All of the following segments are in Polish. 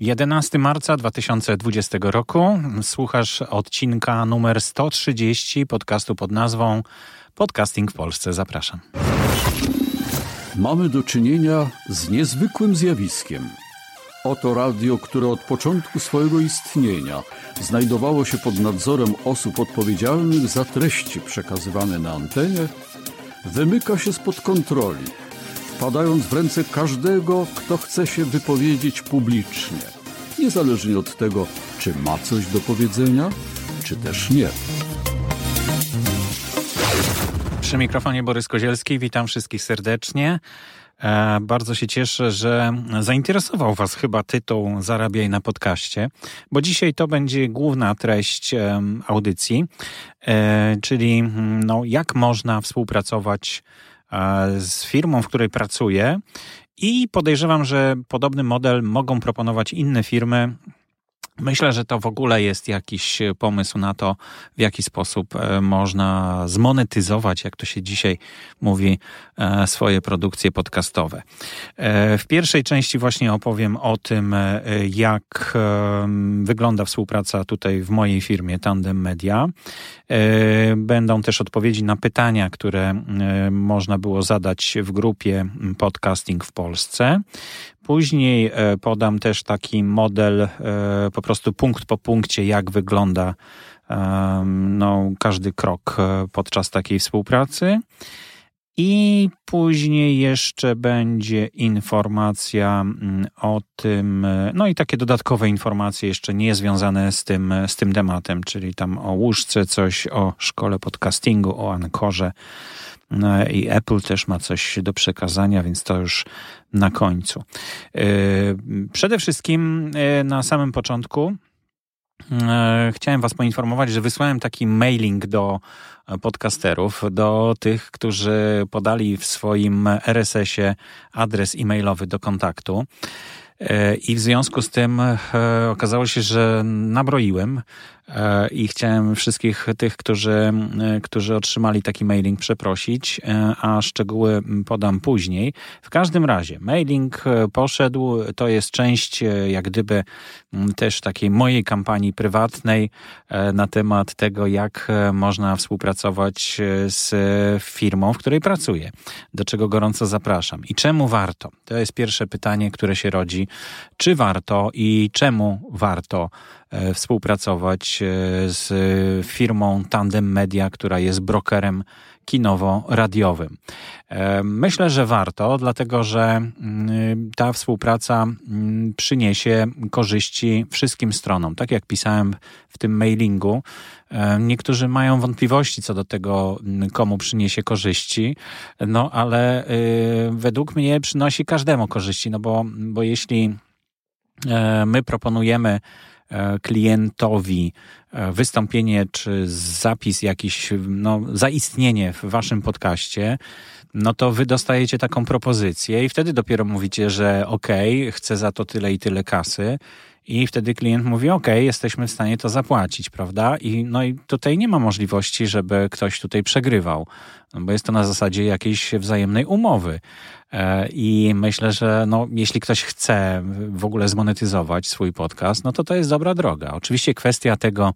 11 marca 2020 roku słuchasz odcinka numer 130 podcastu pod nazwą Podcasting w Polsce. Zapraszam. Mamy do czynienia z niezwykłym zjawiskiem. Oto radio, które od początku swojego istnienia znajdowało się pod nadzorem osób odpowiedzialnych za treści przekazywane na antenie, wymyka się spod kontroli wpadając w ręce każdego, kto chce się wypowiedzieć publicznie, niezależnie od tego, czy ma coś do powiedzenia, czy też nie. Przy mikrofonie Borys Kozielski, witam wszystkich serdecznie. E, bardzo się cieszę, że zainteresował Was chyba tytuł Zarabiaj na podcaście, bo dzisiaj to będzie główna treść audycji, e, czyli no, jak można współpracować z firmą, w której pracuję. I podejrzewam, że podobny model mogą proponować inne firmy Myślę, że to w ogóle jest jakiś pomysł na to, w jaki sposób e, można zmonetyzować, jak to się dzisiaj mówi, e, swoje produkcje podcastowe. E, w pierwszej części właśnie opowiem o tym, jak wygląda współpraca tutaj w mojej firmie Tandem Media. Będą też odpowiedzi na pytania, które można było zadać w grupie Podcasting w Polsce. Później e, podam też taki model, e, po prostu punkt po punkcie, jak wygląda no, każdy krok e, podczas takiej współpracy. I później jeszcze będzie informacja mm, o tym, no i takie dodatkowe informacje jeszcze nie związane z tym, z tym tematem, czyli tam o łóżce, coś o szkole podcastingu, o Ankorze i Apple też ma coś do przekazania, więc to już na końcu. E, przede wszystkim e, na samym początku e, chciałem Was poinformować, że wysłałem taki mailing do podcasterów, do tych, którzy podali w swoim RSS-ie adres e-mailowy do kontaktu. I w związku z tym okazało się, że nabroiłem i chciałem wszystkich tych, którzy, e, którzy otrzymali taki mailing przeprosić, e, a szczegóły podam później. W każdym razie mailing poszedł, to jest część jak gdyby też takiej mojej kampanii prywatnej na temat tego, jak można współpracować z firmą, w której pracuję, do czego gorąco zapraszam. I czemu warto? To jest pierwsze pytanie, które się rodzi. Czy warto i czemu warto E, współpracować e, z firmą Tandem Media, która jest brokerem kinowo-radiowym. E, myślę, że warto, dlatego że mm, ta współpraca mm, przyniesie korzyści wszystkim stronom. Tak jak pisałem w tym mailingu, niektórzy mają wątpliwości co do tego, mm, komu przyniesie korzyści, no ale według mnie przynosi każdemu korzyści, no bo, bo jeśli my proponujemy E, klientowi e, wystąpienie czy zapis jakiś, no, zaistnienie w waszym podcaście, no to wy dostajecie taką propozycję i wtedy dopiero mówicie, że okej, okay, chcę za to tyle i tyle kasy. I wtedy klient mówi, OK, jesteśmy w stanie to zapłacić, prawda? I, no i tutaj nie ma możliwości, żeby ktoś tutaj przegrywał, no bo jest to na zasadzie jakiejś wzajemnej umowy. E, I myślę, że no, jeśli ktoś chce w ogóle zmonetyzować swój podcast, no to to jest dobra droga. Oczywiście kwestia tego,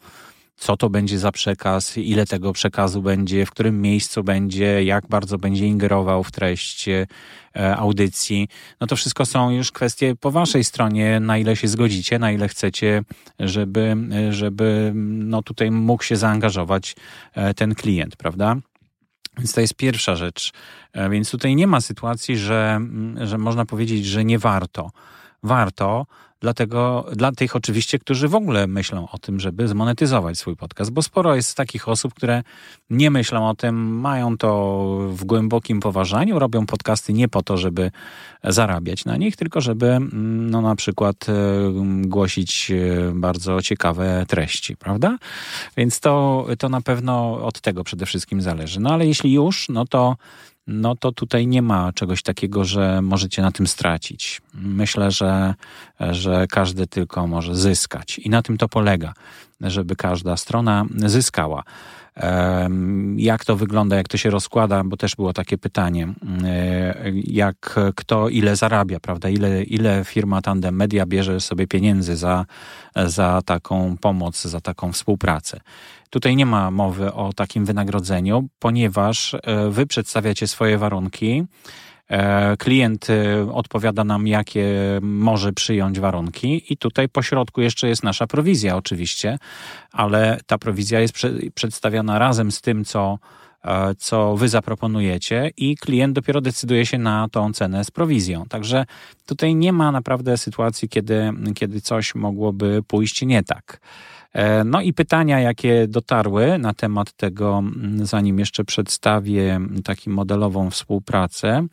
co to będzie za przekaz, ile tego przekazu będzie, w którym miejscu będzie, jak bardzo będzie ingerował w treść e, audycji. No to wszystko są już kwestie po waszej stronie, na ile się zgodzicie, na ile chcecie, żeby, żeby no tutaj mógł się zaangażować e, ten klient, prawda? Więc to jest pierwsza rzecz. E, więc tutaj nie ma sytuacji, że, że można powiedzieć, że nie warto. Warto, dlatego dla tych oczywiście, którzy w ogóle myślą o tym, żeby zmonetyzować swój podcast, bo sporo jest takich osób, które nie myślą o tym, mają to w głębokim poważaniu, robią podcasty nie po to, żeby zarabiać na nich, tylko żeby mm, no, na przykład e, głosić e, bardzo ciekawe treści, prawda? Więc to, to na pewno od tego przede wszystkim zależy. No ale jeśli już, no to no to tutaj nie ma czegoś takiego, że możecie na tym stracić. Myślę, że, że każdy tylko może zyskać i na tym to polega. żeby każda strona zyskała. Jak to wygląda, jak to się rozkłada, bo też było takie pytanie, jak kto ile zarabia, prawda? Ile, ile firma Tandem Media bierze sobie pieniędzy za, za taką pomoc, za taką współpracę. Tutaj nie ma mowy o takim wynagrodzeniu, ponieważ e, wy przedstawiacie swoje warunki. E, klient e, odpowiada nam, jakie może przyjąć warunki, i tutaj po środku jeszcze jest nasza prowizja, oczywiście, ale ta prowizja jest przedstawiona razem z tym, co, co wy zaproponujecie, i klient dopiero decyduje się na tą cenę z prowizją. Także tutaj nie ma naprawdę sytuacji, kiedy, kiedy coś mogłoby pójść nie tak. E, no i pytania, jakie dotarły na temat tego, zanim jeszcze przedstawię taką modelową współpracę.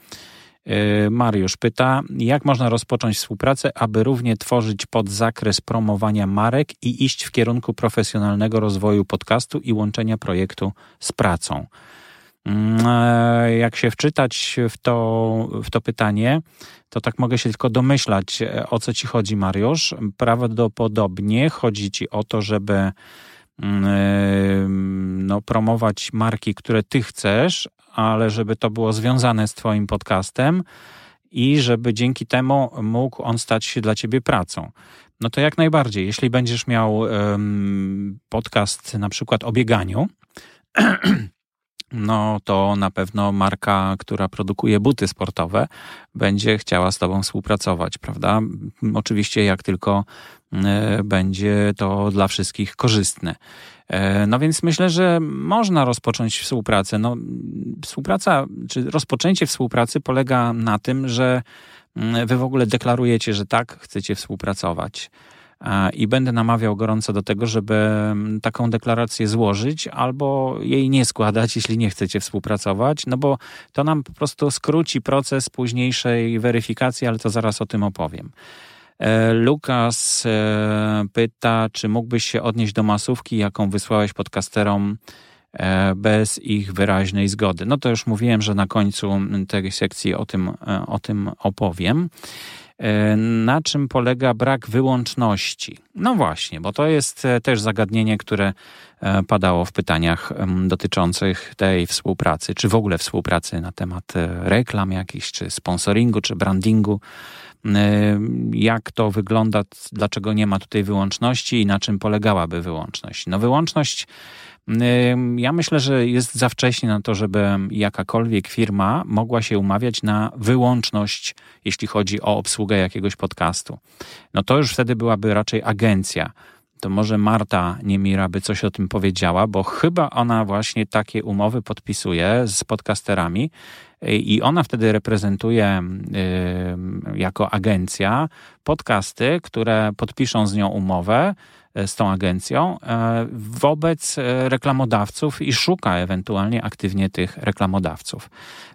E, Mariusz pyta, jak można rozpocząć współpracę, aby równie tworzyć pod zakres promowania marek i iść w kierunku profesjonalnego rozwoju podcastu i łączenia projektu z pracą? Mm, e, jak się wczytać w to, w to pytanie, to tak mogę się tylko domyślać, e, o co ci chodzi, Mariusz. Prawdopodobnie chodzi ci o to, żeby mm, e, no, promować marki, które ty chcesz, ale żeby to było związane z twoim podcastem i żeby dzięki temu mógł on stać się dla ciebie pracą. No to jak najbardziej. Jeśli będziesz miał um, podcast na przykład o bieganiu, no to na pewno marka, która produkuje buty sportowe, będzie chciała z Tobą współpracować, prawda? Oczywiście, jak tylko e, będzie to dla wszystkich korzystne. E, no więc myślę, że można rozpocząć współpracę. No, współpraca, czy rozpoczęcie współpracy polega na tym, że mm, Wy w ogóle deklarujecie, że tak, chcecie współpracować i będę namawiał gorąco do tego, żeby mm, taką deklarację złożyć albo jej nie składać, jeśli nie chcecie współpracować, no bo to nam po prostu skróci proces późniejszej weryfikacji, ale to zaraz o tym opowiem. E, Lukas e, pyta, czy mógłbyś się odnieść do masówki, jaką wysłałeś podcasterom e, bez ich wyraźnej zgody. No to już mówiłem, że na końcu tej sekcji o tym, o tym opowiem. E, na czym polega brak wyłączności? No właśnie, bo to jest e, też zagadnienie, które e, padało w pytaniach dotyczących tej współpracy, czy w ogóle współpracy na temat reklam jakichś, czy sponsoringu, czy brandingu. Jak to wygląda, dlaczego nie ma tutaj wyłączności i na czym polegałaby wyłączność? No, wyłączność ja myślę, że jest za wcześnie na to, żeby jakakolwiek firma mogła się umawiać na wyłączność, jeśli chodzi o obsługę jakiegoś podcastu. No to już wtedy byłaby raczej agencja. To może Marta Niemira by coś o tym powiedziała, bo chyba ona właśnie takie umowy podpisuje z podcasterami i ona wtedy reprezentuje jako agencja podcasty, które podpiszą z nią umowę z tą agencją e, wobec e, reklamodawców i szuka ewentualnie aktywnie tych reklamodawców.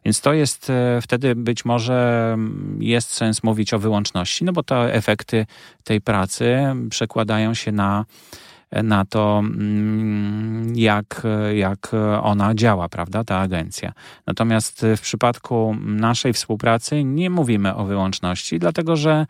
Więc to jest e, wtedy być może mm, jest sens mówić o wyłączności, no bo te efekty tej pracy przekładają się na na to, mm, jak, jak ona działa, prawda, ta agencja. Natomiast w przypadku naszej współpracy nie mówimy o wyłączności, dlatego że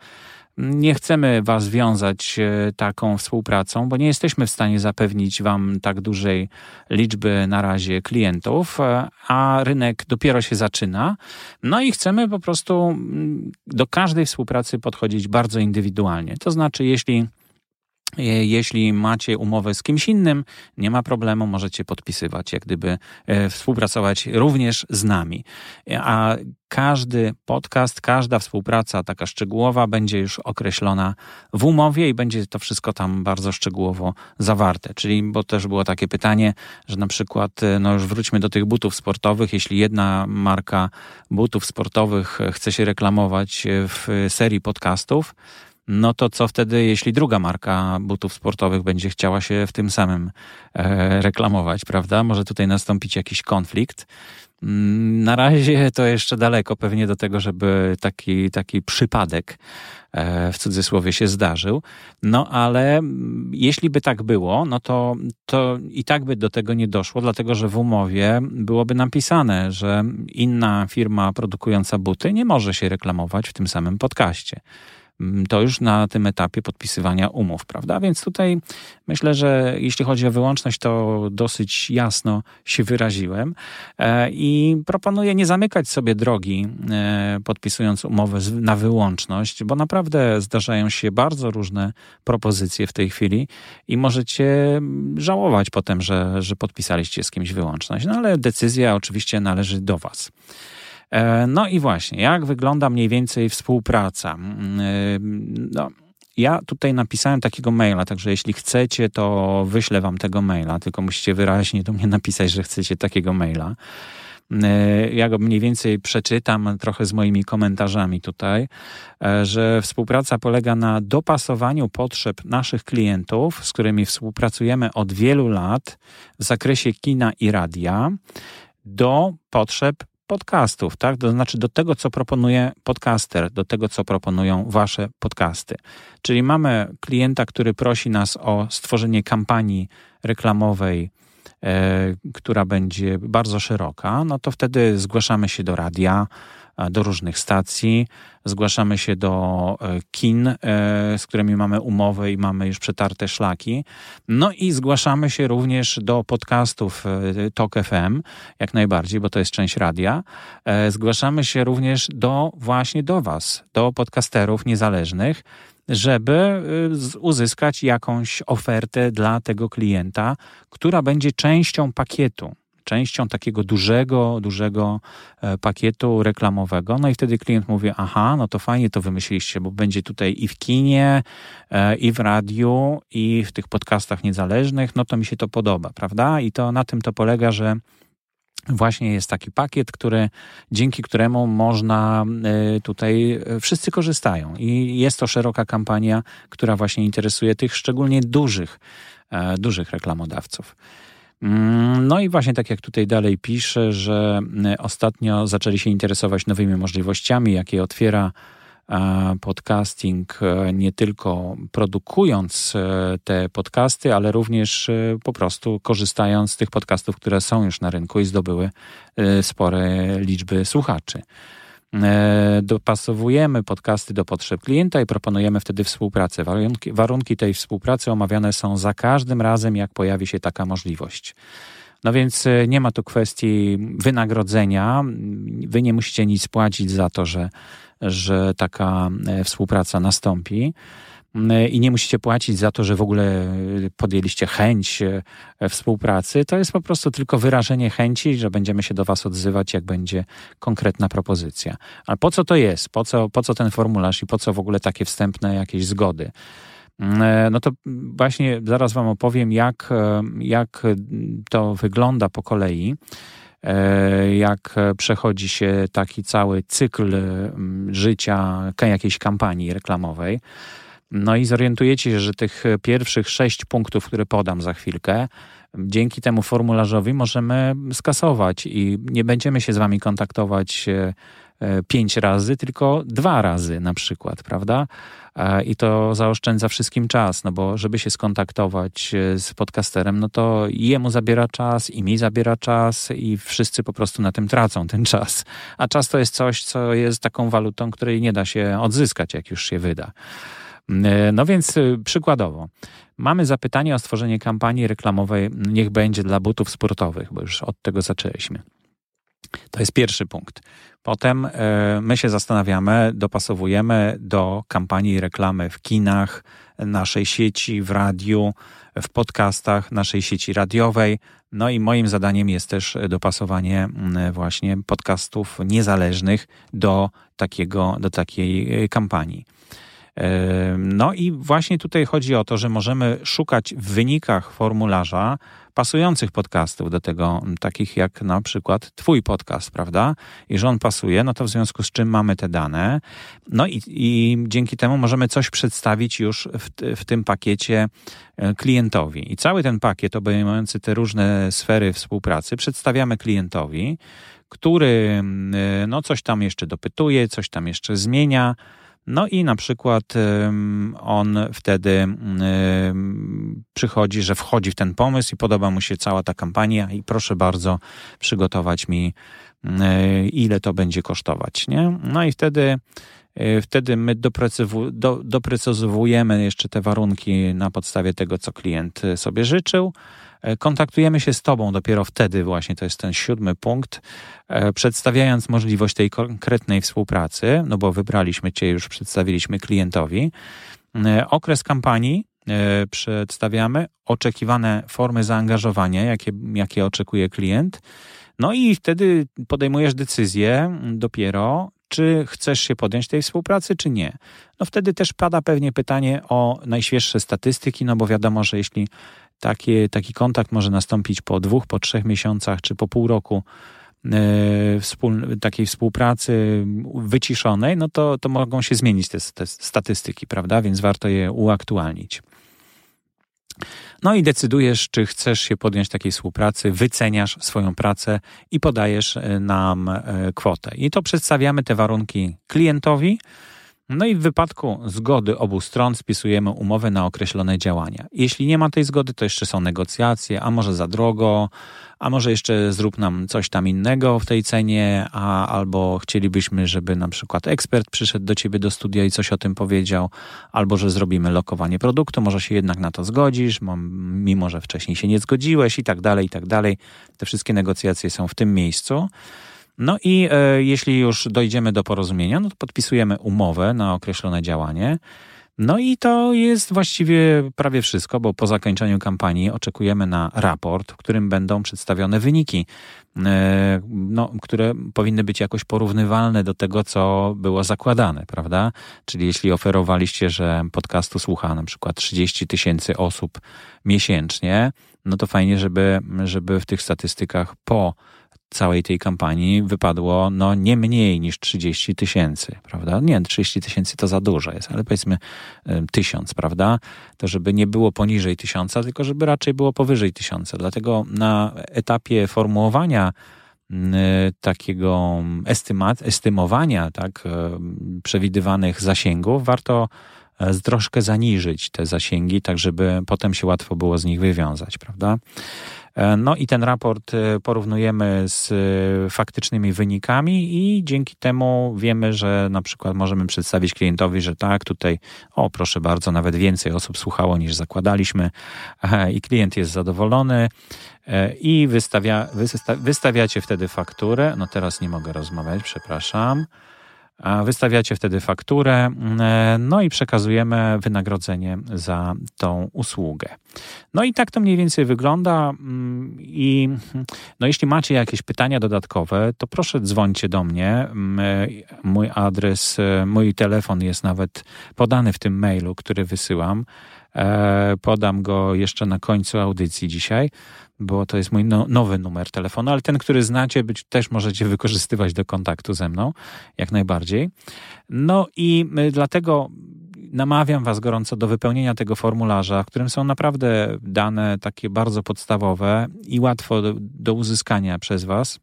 nie chcemy Was wiązać e, taką współpracą, bo nie jesteśmy w stanie zapewnić Wam tak dużej liczby na razie klientów, e, a rynek dopiero się zaczyna. No i chcemy po prostu mm, do każdej współpracy podchodzić bardzo indywidualnie. To znaczy, jeśli jeśli macie umowę z kimś innym, nie ma problemu, możecie podpisywać, jak gdyby e, współpracować również z nami. E, a każdy podcast, każda współpraca taka szczegółowa będzie już określona w umowie i będzie to wszystko tam bardzo szczegółowo zawarte. Czyli, bo też było takie pytanie, że na przykład, no już wróćmy do tych butów sportowych, jeśli jedna marka butów sportowych chce się reklamować w serii podcastów, no to co wtedy, jeśli druga marka butów sportowych będzie chciała się w tym samym e, reklamować, prawda? Może tutaj nastąpić jakiś konflikt. Mm, na razie to jeszcze daleko pewnie do tego, żeby taki, taki przypadek e, w cudzysłowie się zdarzył. No ale jeśli by tak było, no to, to i tak by do tego nie doszło, dlatego że w umowie byłoby napisane, że inna firma produkująca buty nie może się reklamować w tym samym podcaście mm, to już na tym etapie podpisywania umów, prawda? Więc tutaj myślę, że jeśli chodzi o wyłączność, to dosyć jasno się wyraziłem e, i proponuję nie zamykać sobie drogi, e, podpisując umowę na wyłączność, bo naprawdę zdarzają się bardzo różne propozycje w tej chwili i możecie żałować potem, że, że podpisaliście z kimś wyłączność. No ale decyzja oczywiście należy do Was. E, no i właśnie, jak wygląda mniej więcej współpraca? Mm, e, no, ja tutaj napisałem takiego maila, także jeśli chcecie, to wyślę wam tego maila, tylko musicie wyraźnie do mnie napisać, że chcecie takiego maila. E, ja go mniej więcej przeczytam trochę z moimi komentarzami tutaj, że współpraca polega na dopasowaniu potrzeb naszych klientów, z którymi współpracujemy od wielu lat w zakresie kina i radia, do potrzeb podcastów, tak? To znaczy do tego, co proponuje podcaster, do tego, co proponują wasze podcasty. Czyli mamy klienta, który prosi nas o stworzenie kampanii reklamowej, e, która będzie bardzo szeroka, no to wtedy zgłaszamy się do radia, do różnych stacji, zgłaszamy się do e, kin, e, z którymi mamy umowy i mamy już przetarte szlaki. No i zgłaszamy się również do podcastów e, Talk FM, jak najbardziej, bo to jest część radia. Zgłaszamy się również do właśnie do Was, do podcasterów niezależnych, żeby uzyskać jakąś ofertę dla tego klienta, która będzie częścią pakietu częścią takiego dużego, dużego e, pakietu reklamowego. No i wtedy klient mówi: Aha, no to fajnie to wymyśliliście, bo będzie tutaj i w kinie, e, i w radiu, i w tych podcastach niezależnych. No to mi się to podoba, prawda? I to na tym to polega, że właśnie jest taki pakiet, który, dzięki któremu można e, tutaj, wszyscy korzystają. I jest to szeroka kampania, która właśnie interesuje tych szczególnie dużych, dużych reklamodawców. Mm, no i właśnie tak jak tutaj dalej pisze, że e, ostatnio zaczęli się interesować nowymi możliwościami, jakie otwiera e, podcasting, e, nie tylko produkując te podcasty, ale również po prostu korzystając z tych podcastów, które są już na rynku i zdobyły spore liczby słuchaczy. E, dopasowujemy podcasty do potrzeb klienta i proponujemy wtedy współpracę. Warunki, warunki tej współpracy omawiane są za każdym razem, jak pojawi się taka możliwość. No więc e, nie ma tu kwestii wynagrodzenia. Wy nie musicie nic płacić za to, że, że taka e, współpraca nastąpi i nie musicie płacić za to, że w ogóle podjęliście chęć e, współpracy. To jest po prostu tylko wyrażenie chęci, że będziemy się do Was odzywać, jak będzie konkretna propozycja. Ale po co to jest? Po co, po co ten formularz i po co w ogóle takie wstępne jakieś zgody? E, no to właśnie zaraz Wam opowiem, jak, e, jak to wygląda po kolei jak przechodzi się taki cały cykl życia jakiejś kampanii reklamowej. No i zorientujecie się, że tych pierwszych sześć punktów, które podam za chwilkę, dzięki temu formularzowi możemy skasować i nie będziemy się z wami kontaktować e, e, pięć razy, tylko dwa razy na przykład, prawda? E, I to zaoszczędza wszystkim czas, no bo żeby się skontaktować z podcasterem, no to jemu zabiera czas, i mi zabiera czas, i wszyscy po prostu na tym tracą ten czas. A czas to jest coś, co jest taką walutą, której nie da się odzyskać, jak już się wyda. E, no więc e, przykładowo, mamy zapytanie o stworzenie kampanii reklamowej Niech będzie dla butów sportowych, bo już od tego zaczęliśmy. To jest pierwszy punkt. Potem e, my się zastanawiamy, dopasowujemy do kampanii reklamy w kinach, naszej sieci, w radiu, w podcastach, naszej sieci radiowej. No i moim zadaniem jest też dopasowanie właśnie podcastów niezależnych do takiego, do takiej kampanii. No i właśnie tutaj chodzi o to, że możemy szukać w wynikach formularza pasujących podcastów do tego, takich jak na przykład Twój podcast, prawda? I że on pasuje, no to w związku z czym mamy te dane. No i, i dzięki temu możemy coś przedstawić już w, w tym pakiecie e, klientowi. I cały ten pakiet obejmujący te różne sfery współpracy przedstawiamy klientowi, który e, no, coś tam jeszcze dopytuje, coś tam jeszcze zmienia no i na przykład on wtedy przychodzi, że wchodzi w ten pomysł i podoba mu się cała ta kampania i proszę bardzo przygotować mi ile to będzie kosztować, nie? No i wtedy Wtedy my doprecyzowujemy jeszcze te warunki na podstawie tego, co klient sobie życzył. Kontaktujemy się z Tobą dopiero wtedy, właśnie to jest ten siódmy punkt, przedstawiając możliwość tej konkretnej współpracy, no bo wybraliśmy Cię, już przedstawiliśmy klientowi. Okres kampanii E, przedstawiamy, oczekiwane formy zaangażowania, jakie, jakie oczekuje klient. No i wtedy podejmujesz decyzję dopiero, czy chcesz się podjąć tej współpracy, czy nie. No wtedy też pada pewnie pytanie o najświeższe statystyki, no bo wiadomo, że jeśli taki taki kontakt może nastąpić po dwóch, po trzech miesiącach, czy po pół roku, E, takiej współpracy wyciszonej, no to, to mogą się zmienić te, te statystyki, prawda? Więc warto je uaktualnić. No i decydujesz, czy chcesz się podjąć takiej współpracy, wyceniasz swoją pracę i podajesz e, nam e, kwotę. I to przedstawiamy te warunki klientowi. No i w wypadku zgody obu stron spisujemy umowę na określone działania. Jeśli nie ma tej zgody, to jeszcze są negocjacje, a może za drogo, a może jeszcze zrób nam coś tam innego w tej cenie, a albo chcielibyśmy, żeby na przykład ekspert przyszedł do ciebie do studia i coś o tym powiedział, albo że zrobimy lokowanie produktu, może się jednak na to zgodzisz, mimo że wcześniej się nie zgodziłeś i tak dalej, i tak dalej. Te wszystkie negocjacje są w tym miejscu. No i e, jeśli już dojdziemy do porozumienia, no to podpisujemy umowę na określone działanie. No i to jest właściwie prawie wszystko, bo po zakończeniu kampanii oczekujemy na raport, w którym będą przedstawione wyniki, e, no, które powinny być jakoś porównywalne do tego, co było zakładane, prawda? Czyli jeśli oferowaliście, że podcastu słucha na przykład 30 tysięcy osób miesięcznie, no to fajnie, żeby, żeby w tych statystykach po całej tej kampanii wypadło no nie mniej niż 30 tysięcy, prawda? Nie, 30 tysięcy to za dużo jest, ale powiedzmy tysiąc, prawda? To żeby nie było poniżej tysiąca, tylko żeby raczej było powyżej tysiąca. Dlatego na etapie formułowania takiego estymat, estymowania tak, przewidywanych zasięgów warto e, troszkę zaniżyć te zasięgi, tak żeby potem się łatwo było z nich wywiązać, prawda? E, no i ten raport e, porównujemy z e, faktycznymi wynikami i dzięki temu wiemy, że na przykład możemy przedstawić klientowi, że tak, tutaj, o proszę bardzo, nawet więcej osób słuchało niż zakładaliśmy i klient jest zadowolony i wystawia, wystawiacie wtedy fakturę. No teraz nie mogę rozmawiać, przepraszam. Wystawiacie wtedy fakturę, mm, no i przekazujemy wynagrodzenie za tą usługę. No i tak to mniej więcej wygląda. Mm, I no jeśli macie jakieś pytania dodatkowe, to proszę dzwońcie do mnie. Mm, mój adres, mój telefon jest nawet podany w tym mailu, który wysyłam. E, podam go jeszcze na końcu audycji dzisiaj bo to jest mój no, nowy numer telefonu, ale ten, który znacie, być też możecie wykorzystywać do kontaktu ze mną, jak najbardziej. No i y, dlatego namawiam Was gorąco do wypełnienia tego formularza, w którym są naprawdę dane takie bardzo podstawowe i łatwo do, do uzyskania przez Was.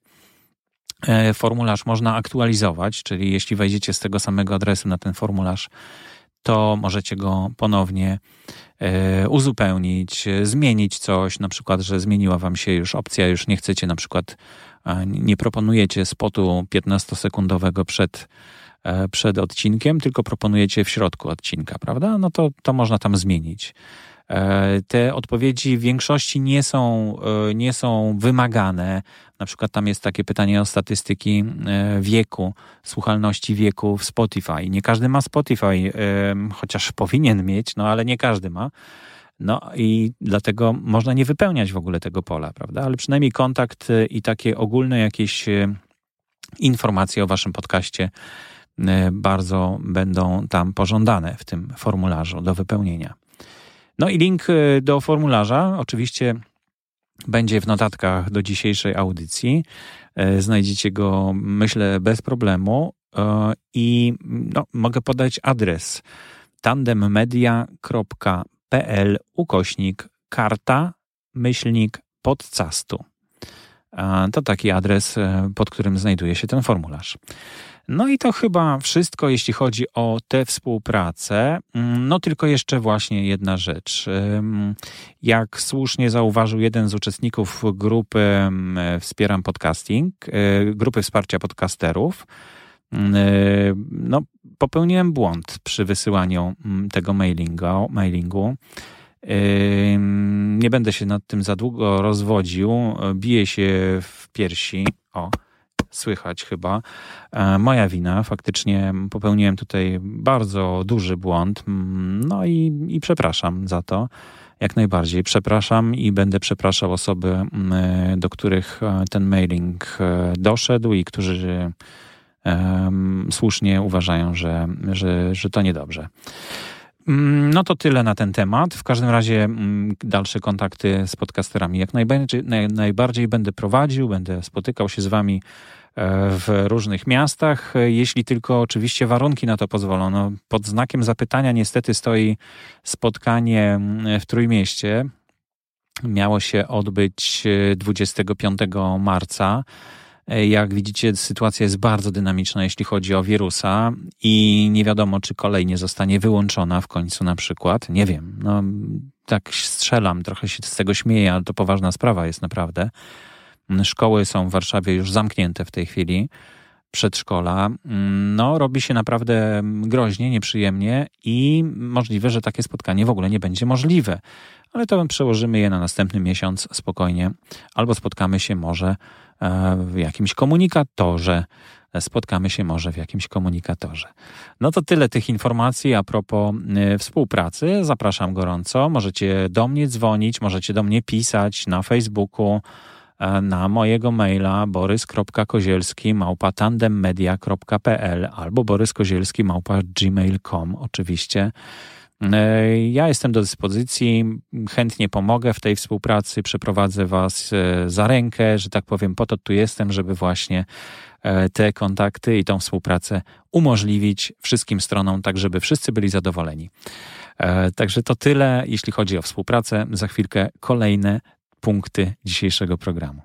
E, formularz można aktualizować, czyli jeśli wejdziecie z tego samego adresu na ten formularz, to możecie go ponownie e, uzupełnić, zmienić coś, na przykład, że zmieniła wam się już opcja, już nie chcecie na przykład, nie proponujecie spotu 15-sekundowego przed, e, przed odcinkiem, tylko proponujecie w środku odcinka, prawda? No to, to można tam zmienić. E, te odpowiedzi w większości nie są, e, nie są wymagane. Na przykład tam jest takie pytanie o statystyki e, wieku, słuchalności wieku w Spotify. Nie każdy ma Spotify, chociaż powinien mieć, no ale nie każdy ma. No i dlatego można nie wypełniać w ogóle tego pola, prawda? Ale przynajmniej kontakt i takie ogólne jakieś informacje o waszym podcaście bardzo będą tam pożądane w tym formularzu do wypełnienia. No i link y, do formularza oczywiście będzie w notatkach do dzisiejszej audycji. E, znajdziecie go, myślę, bez problemu. E, I no, mogę podać adres tandemmedia.pl ukośnik karta myślnik podcastu. To taki adres, pod którym znajduje się ten formularz. No i to chyba wszystko, jeśli chodzi o tę współpracę. Mm, no tylko jeszcze właśnie jedna rzecz. Jak słusznie zauważył jeden z uczestników grupy Wspieram Podcasting, e, grupy wsparcia podcasterów, no, popełniłem błąd przy wysyłaniu mm, tego mailingu. mailingu. Nie będę się nad tym za długo rozwodził. Biję się w piersi. O, słychać chyba. E, moja wina, faktycznie popełniłem tutaj bardzo duży błąd. Mm, no i, i przepraszam za to. Jak najbardziej przepraszam i będę przepraszał osoby, mm, do których e, ten mailing e, doszedł i którzy um, słusznie uważają, że, że, że to niedobrze. Mm, no to tyle na ten temat. W każdym razie mm, dalsze kontakty z podcasterami jak najbardziej, naj, najbardziej będę prowadził, będę spotykał się z wami w różnych miastach, jeśli tylko oczywiście warunki na to pozwolą. No, pod znakiem zapytania niestety stoi spotkanie mm, w Trójmieście. Miało się odbyć 25 e, marca. E, jak widzicie, sytuacja jest bardzo dynamiczna, jeśli chodzi o wirusa i nie wiadomo, czy kolej nie zostanie wyłączona w końcu na przykład. Nie wiem, no tak strzelam, trochę się z tego śmieję, ale to poważna sprawa jest naprawdę. Szkoły są w Warszawie już zamknięte w tej chwili, przedszkola. No, robi się naprawdę groźnie, nieprzyjemnie i możliwe, że takie spotkanie w ogóle nie będzie możliwe. Ale to przełożymy je na następny miesiąc spokojnie, albo spotkamy się może E, w jakimś komunikatorze. Spotkamy się może w jakimś komunikatorze. No to tyle tych informacji a propos e, współpracy. Zapraszam gorąco. Możecie do mnie dzwonić, możecie do mnie pisać na Facebooku, na mojego maila borys.kozielski małpa tandemmedia.pl albo boryskozielski małpa gmail.com oczywiście. E, ja jestem do dyspozycji, chętnie pomogę w tej współpracy, przeprowadzę Was e, za rękę, że tak powiem, po to tu jestem, żeby właśnie e, te kontakty i tą współpracę umożliwić wszystkim stronom, tak żeby wszyscy byli zadowoleni. Także to tyle, jeśli chodzi o współpracę. Za chwilkę kolejne punkty dzisiejszego programu.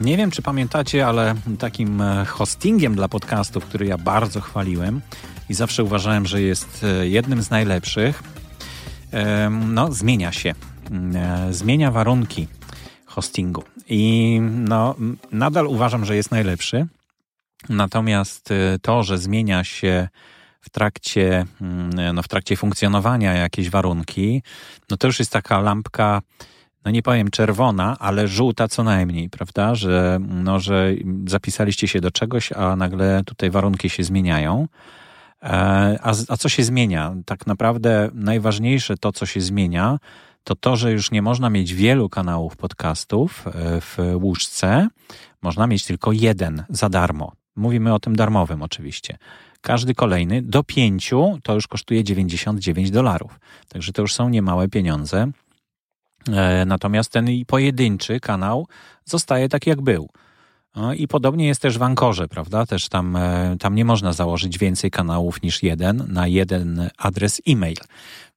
Nie wiem, czy pamiętacie, ale takim e, hostingiem dla podcastów, który ja bardzo chwaliłem i zawsze uważałem, że jest e, jednym z najlepszych, no, zmienia się. E, zmienia warunki hostingu. I no, nadal uważam, że jest najlepszy. Natomiast to, że zmienia się w trakcie, no, w trakcie funkcjonowania jakieś warunki, no to już jest taka lampka no nie powiem czerwona, ale żółta co najmniej, prawda? Że, no, że zapisaliście się do czegoś, a nagle tutaj warunki się zmieniają. E, a, a co się zmienia? Tak naprawdę najważniejsze to, co się zmienia, to to, że już nie można mieć wielu kanałów podcastów e, w łóżce, można mieć tylko jeden za darmo. Mówimy o tym darmowym oczywiście. Każdy kolejny do pięciu to już kosztuje 99 dolarów. Także to już są niemałe pieniądze. E, natomiast ten pojedynczy kanał zostaje tak, jak był. No I podobnie jest też w Ankorze, prawda? Też tam, e, tam nie można założyć więcej kanałów niż jeden na jeden adres e-mail.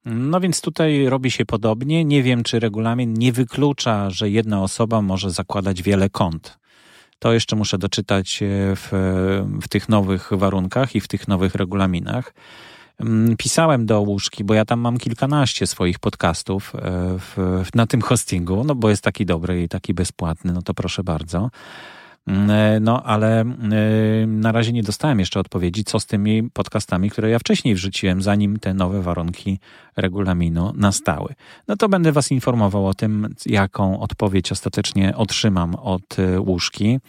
No więc tutaj robi się podobnie. Nie wiem, czy regulamin nie wyklucza, że jedna osoba może zakładać wiele kont. To jeszcze muszę doczytać e, w, w tych nowych warunkach i w tych nowych regulaminach. Mm, pisałem do łóżki, bo ja tam mam kilkanaście swoich podcastów e, w, na tym hostingu, no bo jest taki dobry i taki bezpłatny, no to proszę bardzo. Mm, e, no, ale e, na razie nie dostałem jeszcze odpowiedzi, co z tymi podcastami, które ja wcześniej wrzuciłem, zanim te nowe warunki regulaminu nastały. No to będę Was informował o tym, jaką odpowiedź ostatecznie otrzymam od łóżki.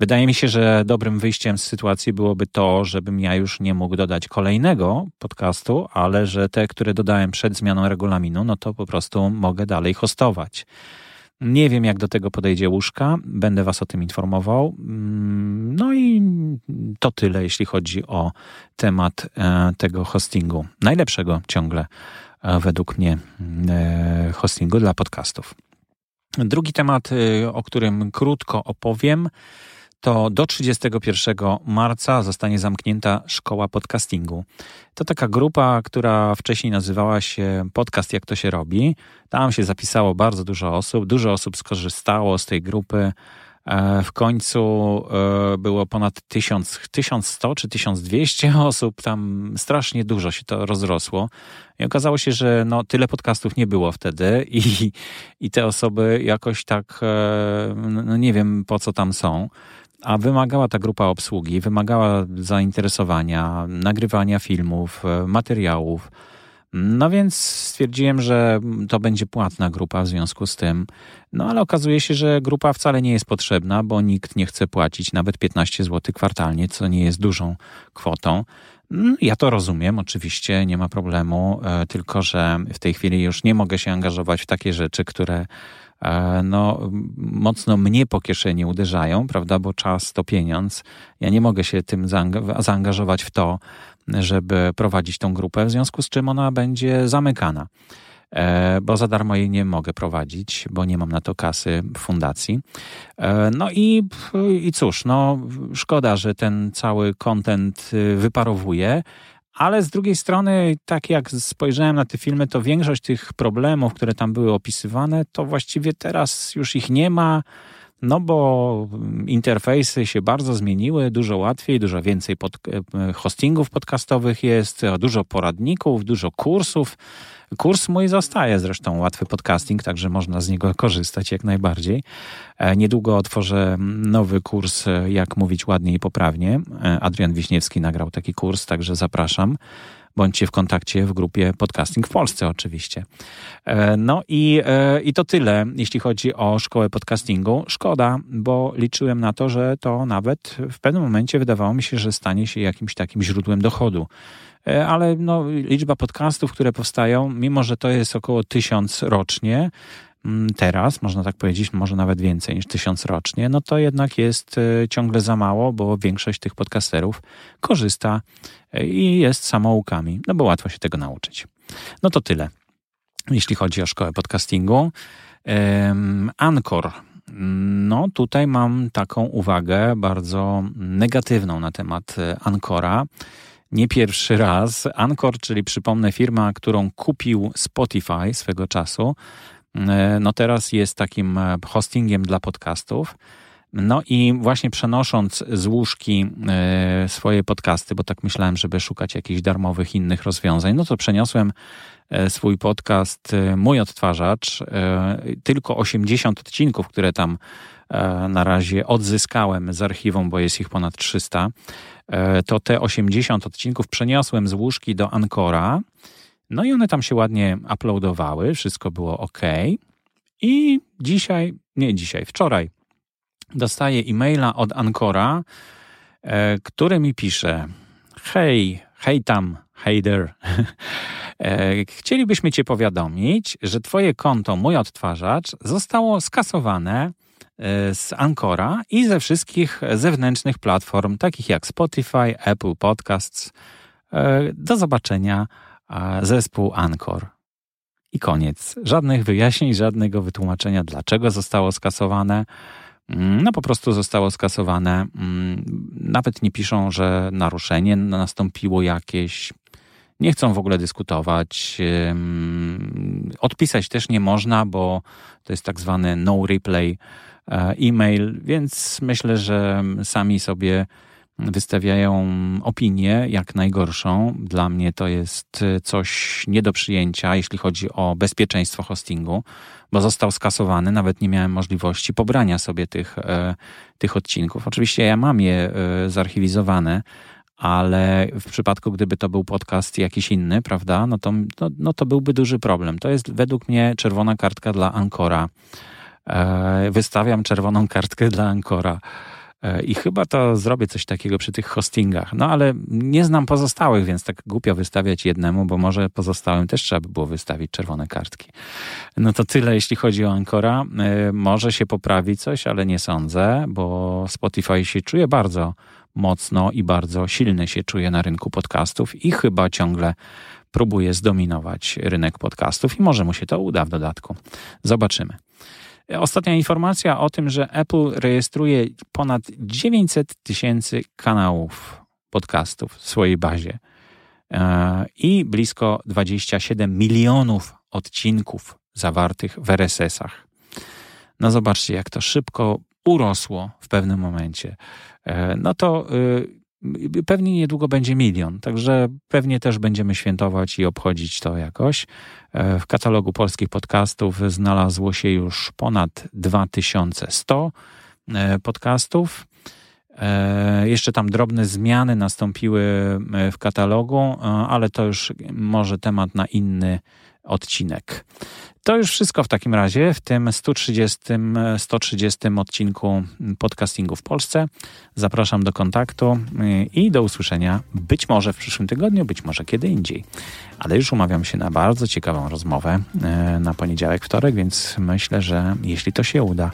Wydaje mi się, że dobrym wyjściem z sytuacji byłoby to, żebym ja już nie mógł dodać kolejnego podcastu, ale że te, które dodałem przed zmianą regulaminu, no to po prostu mogę dalej hostować. Nie wiem, jak do tego podejdzie łóżka, będę Was o tym informował. Mm, no i to tyle, jeśli chodzi o temat e, tego hostingu. Najlepszego ciągle, e, według mnie, e, hostingu dla podcastów. Drugi temat, o którym krótko opowiem, to do 31 marca zostanie zamknięta szkoła podcastingu. To taka grupa, która wcześniej nazywała się Podcast Jak to się robi. Tam się zapisało bardzo dużo osób, dużo osób skorzystało z tej grupy. E, w końcu e, było ponad 1000, 1100 czy 1200 osób, tam strasznie dużo się to rozrosło. I okazało się, że no, tyle podcastów nie było wtedy i, i te osoby jakoś tak, no nie wiem po co tam są a wymagała ta grupa obsługi, wymagała zainteresowania, nagrywania filmów, materiałów. No więc stwierdziłem, że to będzie płatna grupa w związku z tym. No ale okazuje się, że grupa wcale nie jest potrzebna, bo nikt nie chce płacić nawet 15 zł kwartalnie, co nie jest dużą kwotą. Mm, ja to rozumiem, oczywiście, nie ma problemu, e, tylko że w tej chwili już nie mogę się angażować w takie rzeczy, które e, no, mocno mnie po kieszeni uderzają, prawda, bo czas to pieniądz. Ja nie mogę się tym zaangażować w to, żeby prowadzić tą grupę, w związku z czym ona będzie zamykana. E, bo za darmo jej nie mogę prowadzić, bo nie mam na to kasy fundacji. E, no i, i cóż, no szkoda, że ten cały kontent y, wyparowuje, ale z drugiej strony, tak jak spojrzałem na te filmy, to większość tych problemów, które tam były opisywane, to właściwie teraz już ich nie ma. No bo interfejsy się bardzo zmieniły, dużo łatwiej, dużo więcej pod, e, hostingów podcastowych jest, dużo poradników, dużo kursów. Kurs mój zostaje zresztą, łatwy podcasting, także można z niego korzystać jak najbardziej. E, niedługo otworzę nowy kurs, e, jak mówić ładnie i poprawnie. Adrian Wiśniewski nagrał taki kurs, także zapraszam bądźcie w kontakcie w grupie Podcasting w Polsce oczywiście. E, no i, e, i to tyle, jeśli chodzi o szkołę podcastingu. Szkoda, bo liczyłem na to, że to nawet w pewnym momencie wydawało mi się, że stanie się jakimś takim źródłem dochodu e, ale no, liczba podcastów, które powstają, mimo że to jest około tysiąc rocznie, teraz, można tak powiedzieć, może nawet więcej niż tysiąc rocznie, no to jednak jest ciągle za mało, bo większość tych podcasterów korzysta i jest samoukami, no bo łatwo się tego nauczyć. No to tyle, jeśli chodzi o szkołę podcastingu. Anchor. No, tutaj mam taką uwagę bardzo negatywną na temat e, Ancora. Nie pierwszy raz. Anchor, czyli przypomnę, firma, którą kupił Spotify swego czasu, no teraz jest takim e, hostingiem dla podcastów. No i właśnie przenosząc z łóżki e, swoje podcasty, bo tak myślałem, żeby szukać jakichś darmowych innych rozwiązań, no to przeniosłem e, swój podcast, e, mój odtwarzacz, tylko 80 odcinków, które tam na razie odzyskałem z archiwum, bo jest ich ponad 300, to te 80 odcinków przeniosłem z łóżki do Ancora. No i one tam się ładnie uploadowały, wszystko było ok. I dzisiaj, nie dzisiaj, wczoraj dostaję e-maila od Ancora, e, który mi pisze: Hej, hej tam, hej there. E, chcielibyśmy Cię powiadomić, że Twoje konto, mój odtwarzacz, zostało skasowane e, z Ancora i ze wszystkich zewnętrznych platform, takich jak Spotify, Apple Podcasts. Do zobaczenia, zespół Ancor. I koniec. Żadnych wyjaśnień, żadnego wytłumaczenia, dlaczego zostało skasowane. Mm, no po prostu zostało skasowane. Mm, nawet nie piszą, że naruszenie nastąpiło jakieś. Nie chcą w ogóle dyskutować. Odpisać też nie można, bo to jest tak zwany no replay e, e-mail, więc myślę, że sami sobie wystawiają opinię jak najgorszą. Dla mnie to jest coś nie do przyjęcia, jeśli chodzi o bezpieczeństwo hostingu, bo został skasowany, nawet nie miałem możliwości pobrania sobie tych, e, tych odcinków. Oczywiście ja mam je e, zarchiwizowane, ale w przypadku, gdyby to był podcast jakiś inny, prawda, no to, no, no to byłby duży problem. To jest według mnie czerwona kartka dla Ancora. E, wystawiam czerwoną kartkę dla Ancora. I chyba to zrobię coś takiego przy tych hostingach. No ale nie znam pozostałych, więc tak głupio wystawiać jednemu, bo może pozostałym też trzeba by było wystawić czerwone kartki. No to tyle, jeśli chodzi o Ancora. E, może się poprawi coś, ale nie sądzę, bo Spotify się czuje bardzo mocno i bardzo silny się czuje na rynku podcastów i chyba ciągle próbuje zdominować rynek podcastów i może mu się to uda w dodatku. Zobaczymy. Ostatnia informacja o tym, że Apple rejestruje ponad 900 tysięcy kanałów podcastów w swojej bazie e, i blisko 27 milionów odcinków zawartych w RSS-ach. No zobaczcie, jak to szybko urosło w pewnym momencie, no to pewnie niedługo będzie milion, także pewnie też będziemy świętować i obchodzić to jakoś. W katalogu polskich podcastów znalazło się już ponad 2100 podcastów. E, jeszcze tam drobne zmiany nastąpiły e, w katalogu, e, ale to już może temat na inny odcinek. To już wszystko w takim razie w tym 130, 130 odcinku podcastingu w Polsce. Zapraszam do kontaktu i do usłyszenia być może w przyszłym tygodniu, być może kiedy indziej. Ale już umawiam się na bardzo ciekawą rozmowę na poniedziałek, wtorek, więc myślę, że jeśli to się uda,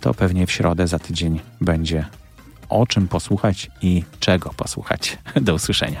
to pewnie w środę za tydzień będzie o czym posłuchać i czego posłuchać. Do usłyszenia.